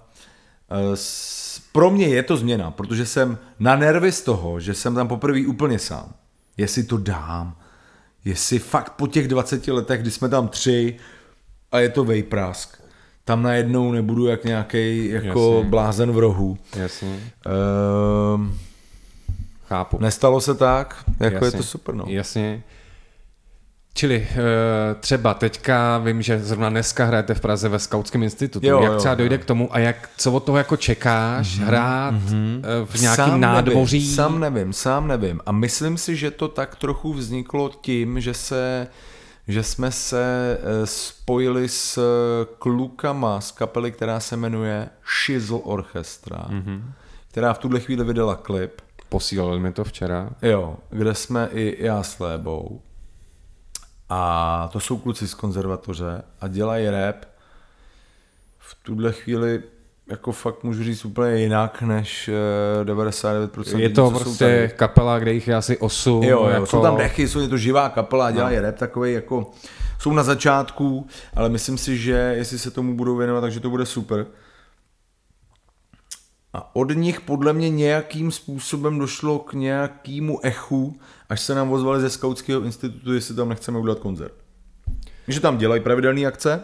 E, s- pro mě je to změna, protože jsem na nervy z toho, že jsem tam poprvé úplně sám. Jestli to dám, jestli fakt po těch 20 letech, kdy jsme tam tři a je to vejprask, tam najednou nebudu jak nějaký jako Jasně. blázen v rohu. jasně, Ehm, chápu. nestalo se tak, jako je Jasně. to super. No. Jasně. Čili eh, třeba teďka vím, že zrovna dneska hrajete v Praze ve Skautském institutu. Jo, jak jo, třeba jo. dojde k tomu a jak, co od toho jako čekáš hrát eh, v nějakém Sám nádvoří? Nevím, sám nevím, sám nevím. A myslím si, že to tak trochu vzniklo tím, že se že jsme se eh, spojili s klukama z kapely, která se jmenuje Shizzle Orchestra, mm-hmm. která v tuhle chvíli vydala klip, Posílali mi to včera. jo, kde jsme i já s Lébou. A to jsou kluci z konzervatoře a dělají rap v tuhle chvíli jako fakt můžu říct úplně jinak než eh, 99% Je lidí, to jsou prostě tady. kapela, kde jich je asi 8. Jo, jo, jako... jsou tam dechy, jsou je to živá kapela, dělají no. rap takový jako, jsou na začátku, ale myslím si, že jestli se tomu budou věnovat, takže to bude super. A od nich podle mě nějakým způsobem došlo k nějakému echu, až se nám ozvali ze Skautského institutu, jestli tam nechceme udělat koncert. Že tam dělají pravidelné akce,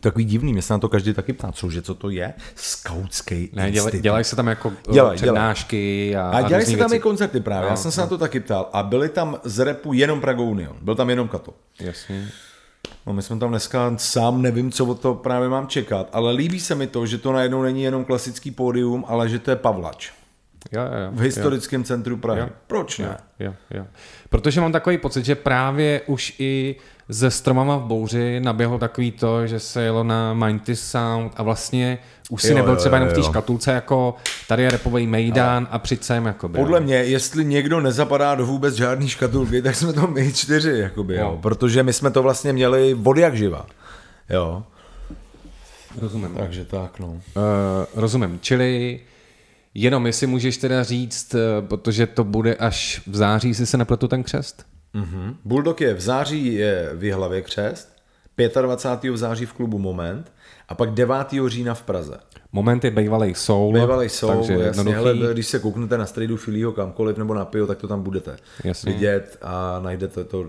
Takový divný, mě se na to každý taky ptá, cože, co to je? Skautský Ne, dělaj, institut. dělají se tam jako Dělaj, dělaj, přednášky a, A dělali různý se tam věci. i koncerty právě, No, já jsem se no. na to taky ptal. A byli tam z repu jenom Praga Union, byl tam jenom Kato. Jasně. No my jsme tam dneska, sám nevím, co od toho právě mám čekat, ale líbí se mi to, že to najednou není jenom klasický pódium, ale že to je Pavlač Jo, jo, jo. v historickém centru Prahy. Jo. Proč Jo, ne? jo, jo. Protože mám takový pocit, že právě už i ze Stromama v bouři naběhlo takový to, že se jelo na Mindy Sound a vlastně už si Jo, nebyl jo, třeba jenom v té jo. škatulce jako tady je repový Mejdan a přijď sem jakoby. Podle jo. mě, jestli někdo nezapadá do vůbec žádný škatulky, tak jsme to my čtyři, jakoby, jo. Jo. protože my jsme to vlastně měli od jak živa. Jo, Rozumím. takže tak, no. Uh, rozumím. Čili jenom jestli můžeš teda říct, eh, protože to bude až v září, jestli se nepletu ten křest? Bulldog je v září je v Jihlavě křest, 25. v září v klubu Moment a pak 9. října v Praze. Moment je bývalej soul. Bývalý jsou, takže jasně, jednoduchý. hele, když se kouknete na strejdu Filího kamkoliv nebo na pijo, tak to tam budete Jasně. vidět a najdete to, uh,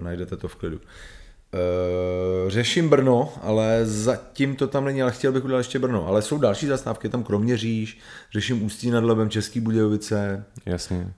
najdete to v klidu. Uh, řeším Brno, ale zatím to tam není, ale chtěl bych udělat ještě Brno. Ale jsou další zastávky, tam Kroměříž, řeším Ústí nad Labem, Český Budějovice, Jasně.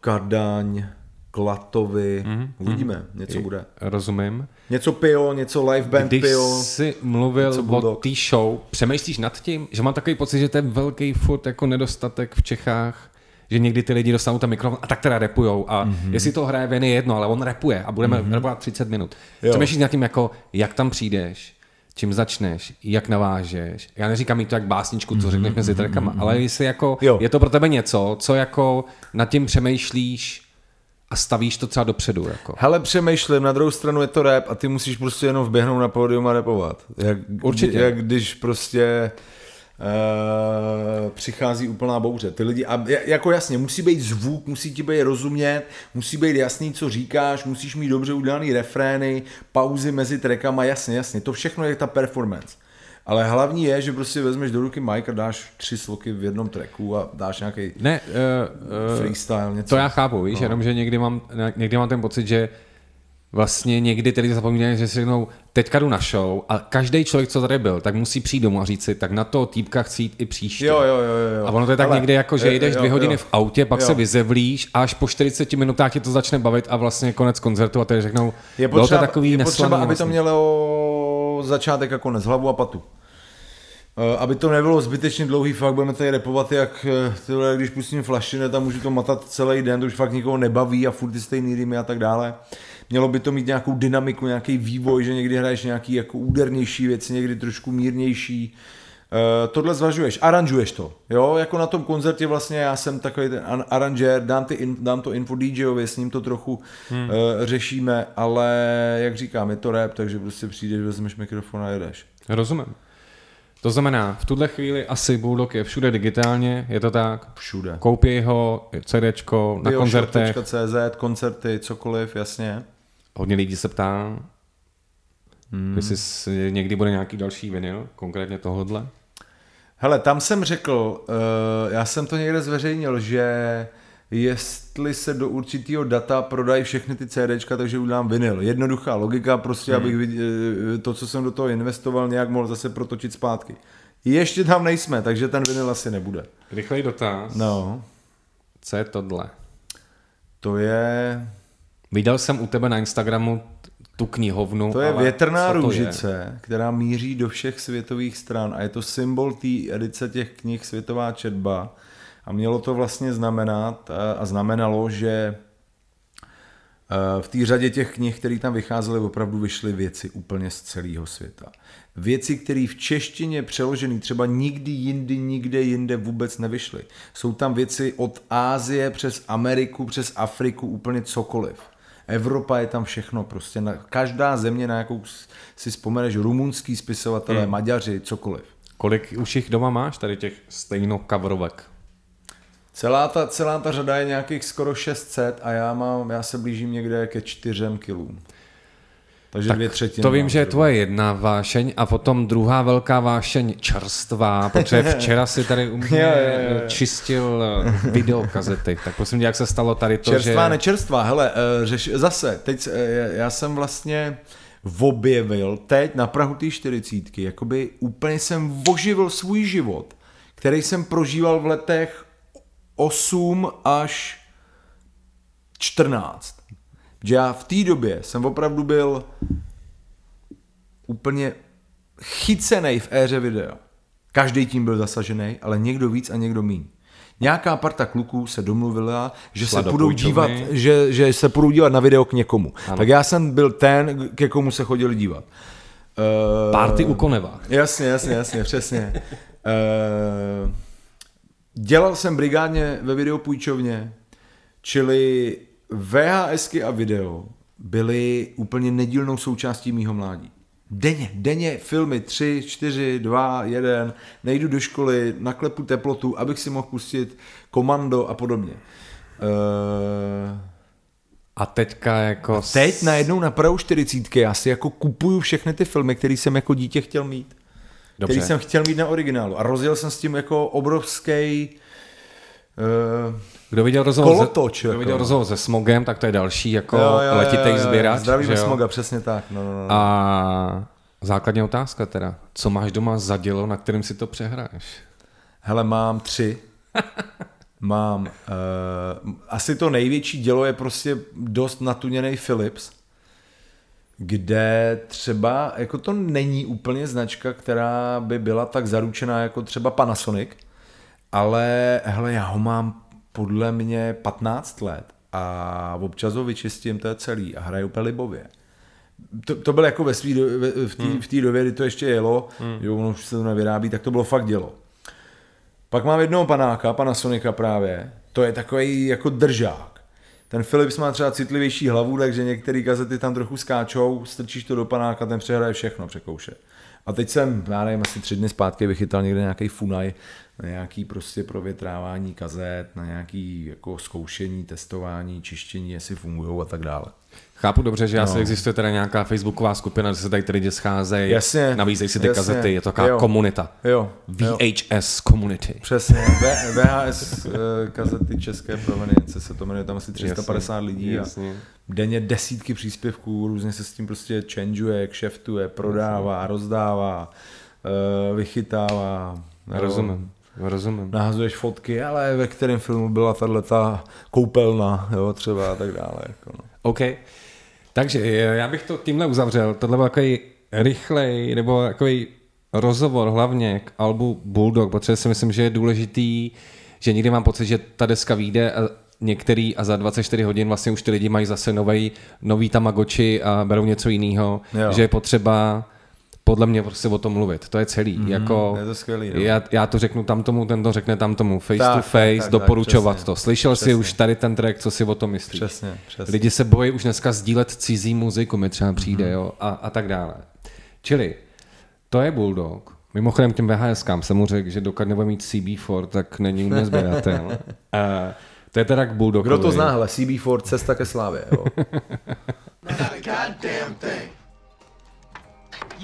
Kardaň, Klatovy, mm-hmm. uvidíme, něco bude. Rozumím. Něco pijo, něco live band Když pijo. jsi mluvil o té show, přemýšlíš nad tím, že mám takový pocit, že to je velký furt jako nedostatek v Čechách, že někdy ty lidi dostanou ten mikrofon a tak teda repujou a Mhm. mm-hmm. jestli to hraje ven je jedno, ale on repuje a budeme mm-hmm. repovat 30 minut. Jo. Přemýšlíš nad tím, jako, jak tam přijdeš, čím začneš, jak navážeš. Já neříkám jí to jak básničku, co řekneš mezi trackama, ale jestli jako, Jo. je to pro tebe něco, co jako nad tím přemýšlíš a stavíš to třeba dopředu. Jako. Hele, přemýšlím, na druhou stranu je to rap a ty musíš prostě jenom vběhnout na pódium a rapovat. Jak, Určitě. Jak když prostě uh, přichází úplná bouře. Ty lidi, a, ja- jako jasně, musí být zvuk, musí ti být rozumět, musí být jasný, co říkáš, musíš mít dobře udělaný refrény, pauzy mezi trackama, jasně, jasně, to všechno je ta performance. Ale hlavní je, že prostě vezmeš do ruky mic a dáš tři sloky v jednom tracku a dáš nějaký Ne, uh, uh, freestyle, něco. to já chápu, víš, no. jenom že někdy mám, někdy mám ten pocit, že vlastně někdy tedy zapomínají, že si řeknou, teďka jdu na show a každý člověk, co tady byl, tak musí přijít domů a říct si, tak na toho týpka chci jít i příště. Jo, jo, jo, jo. A ono to je tak Ale- někdy jako, že jo, jdeš jo, dvě hodiny jo. v autě, pak Jo. se vyzevlíš a až po 40 minutách tě to začne bavit a vlastně konec koncertu a teď řeknou, Je bylo potřeba, to takový je potřeba neslaný aby to vlastně. mělo začátek a konec, hlavu a patu. Eh, Aby to nebylo zbytečně dlouhý, fakt budeme tady repovat, jak eh, tyhle, když pustím flašinet a můžu to matat celý den, to už fakt nikoho nebaví a furt ty stejný rýmy a tak dále. Mělo by to mít nějakou dynamiku, nějaký vývoj, že někdy hraješ nějaký jako údernější věci, někdy trošku mírnější. Uh, tohle zvažuješ, aranžuješ to, jo, jako na tom koncertě vlastně já jsem takový ten an- aranžér, dám, ty in, dám to info DJovi, s ním to trochu hmm. uh, řešíme, ale jak říkám, je to rap, takže prostě přijdeš, vezmeš mikrofon a jedeš. Rozumím. To znamená, v tuhle chvíli asi Bulldog je všude digitálně, je to tak? Všude. Koupí ho, CDčko, na koncertech. Bioshop.cz, koncerty, cokoliv, jasně. Hodně lidí se ptá, hmm. jestli někdy bude nějaký další vinyl, konkrétně tohodle. Hele, tam jsem řekl, uh, já jsem to někde zveřejnil, že jestli se do určitého data prodají všechny ty CDčka, takže udělám vinyl. Jednoduchá logika, prostě hmm. abych vid- eh, to, co jsem do toho investoval, nějak mohl zase protočit zpátky. Ještě tam nejsme, takže ten vinyl asi nebude. Rychlej dotaz. No, Co je tohle? to je, Viděl jsem u tebe na Instagramu tu knihovnu. to je ale větrná to je? růžice, která míří do všech světových stran a je to symbol té edice těch knih Světová četba a mělo to vlastně znamenat a- a znamenalo, že Eh, V té řadě těch knih, které tam vycházely, opravdu vyšly věci úplně z celého světa. Věci, které v češtině přeložené třeba nikdy jindy, nikde jinde vůbec nevyšly. Jsou tam věci od Ázie přes Ameriku, přes Afriku, úplně cokoliv. Evropa je tam všechno, prostě na, každá země, na jakou si vzpomeneš, rumunský spisovatelé, hmm. Maďaři, cokoliv. Kolik už jich doma máš, tady těch stejnokavrovek? Celá ta, celá ta řada je nějakých skoro 600 a já, mám, já se blížím někde ke 4 kilům. Takže tak dvě třetiny. To vím, že je tvoje jedna vášeň a potom druhá velká vášeň čerstvá, protože včera si tady u mě Jo, jo, jo. čistil eh, videokazety. Tak prosím tě, jak se stalo tady to, Čerstvá, že... nečerstvá, hele, eh, řeš, zase, teď eh, já jsem vlastně objevil teď na Prahu té čtyřicítky, jakoby úplně jsem oživil svůj život, který jsem prožíval v letech 8 až 14. Že já v té době jsem opravdu byl úplně chycený v éře videa. Každý tím byl zasažený, ale někdo víc a někdo míň. Nějaká parta kluků se domluvila, že Šla se do budou dívat, že, že se budou dívat na video k někomu. Ano. Tak já jsem byl ten, ke komu se chodili dívat. Uh, Party u Koneva. Jasně, jasně, jasně, přesně. Uh, dělal jsem brigádně ve videopůjčovně, čili VHSky a video byly úplně nedílnou součástí mýho mládí. Denně, denně filmy 3, 4, 2, 1, nejdu do školy, naklepu teplotu, abych si mohl pustit komando a podobně. Uh, A teďka jako... s- teď najednou na Prahu 40 já si jako kupuju všechny ty filmy, které jsem jako dítě chtěl mít. Dobře. Který jsem chtěl mít na originálu. A rozjel jsem s tím jako obrovský Kdo viděl rozhovor, Kolotoč, kdo jako. viděl rozhovor se Smogem, tak to je další jako letitej sběrač. Zdravíme? Smoga, přesně tak. No, no, no. A základní otázka teda. Co máš doma za dělo, na kterým si to přehraješ? Hele, mám tři. Mám, uh, asi to největší dělo je prostě dost natuněný Philips, kde třeba, jako to není úplně značka, která by byla tak zaručená jako třeba Panasonic, ale hele, já ho mám podle mě 15 let a občas ho vyčistím, to je celý a hraju úplně libově. to, to bylo jako ve svý, ve- v té hmm. v době, kdy to ještě jelo, hmm. jo, ono už se to nevyrábí, tak to bylo fakt dělo. Pak mám jednoho panáka, pana Sonika právě, to je takový jako držák. Ten Philips má třeba citlivější hlavu, takže některé kazety tam trochu skáčou, strčíš to do panáka, ten přehraje všechno, překouše. A teď jsem, já nevím, asi tři dny zpátky vychytal někde nějaký funaj na nějaký prostě provětrávání kazet, na nějaký jako zkoušení, testování, čištění, jestli fungují a tak dále. Chápu dobře, že asi existuje teda nějaká facebooková skupina, kde se tady ty lidi scházejí, Jasně, nabízejí si ty jasně, kazety, je to taková jo. komunita. Jo, jo. VHS community. Přesně, V- VHS eh, kazety české provenience se to jmenuje, tam asi 350 Jasně, lidí jasně. a denně desítky příspěvků, různě se s tím prostě changeuje, kšeftuje, prodává, rozdává, eh, vychytává. jo. Rozumím, rozumím. Nahazuješ fotky, ale ve kterém filmu byla tato koupelna, jo, třeba a tak dále. Jako no. OK. Takže eh, já bych to tímhle uzavřel. Tohle byl takový rychlej, nebo takový rozhovor hlavně k albu Bulldog, protože si myslím, že je důležitý, že někdy mám pocit, že ta deska vyjde a některý a za 24 hodin vlastně už ty lidi mají zase nový, nový Tamagotchi a berou něco jiného, že je potřeba podle mě prostě o tom mluvit. To je celý. Mm, jako, je to skvělý, no. já, já to řeknu tam tomu, ten to řekne tam tomu. Face Tak, to tak, face, tak, tak, doporučovat přesně. to. Slyšel jsi Přesně. už tady ten track, co si o tom myslíš? Přesně, přesně. Lidi se bojí už dneska sdílet cizí muziku, mi třeba přijde, Mhm. jo, a, a tak dále. Čili, to je Bulldog. Mimochodem těm VHSkám jsem mu řekl, že dokud nebude mít CB4, tak není u mě sběratel. uh, to je teda k Bulldogovi. Kdo to zná, hele, CB4, Cesta ke slávě, jo.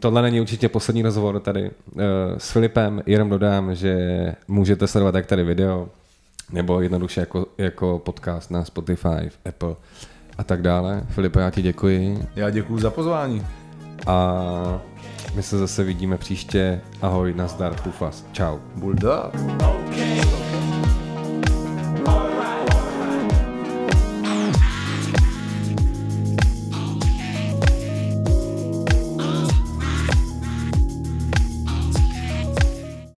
tohle není určitě poslední rozhovor tady uh, s Filipem, jenom dodám, že můžete sledovat jak tady video, nebo jednoduše jako, jako podcast na Spotify, Apple a tak dále. Filipe, já ti děkuji Já děkuju za pozvání. a my se zase vidíme příště. Ahoj, nazdar, pufas, čau. Bulldog. Okay.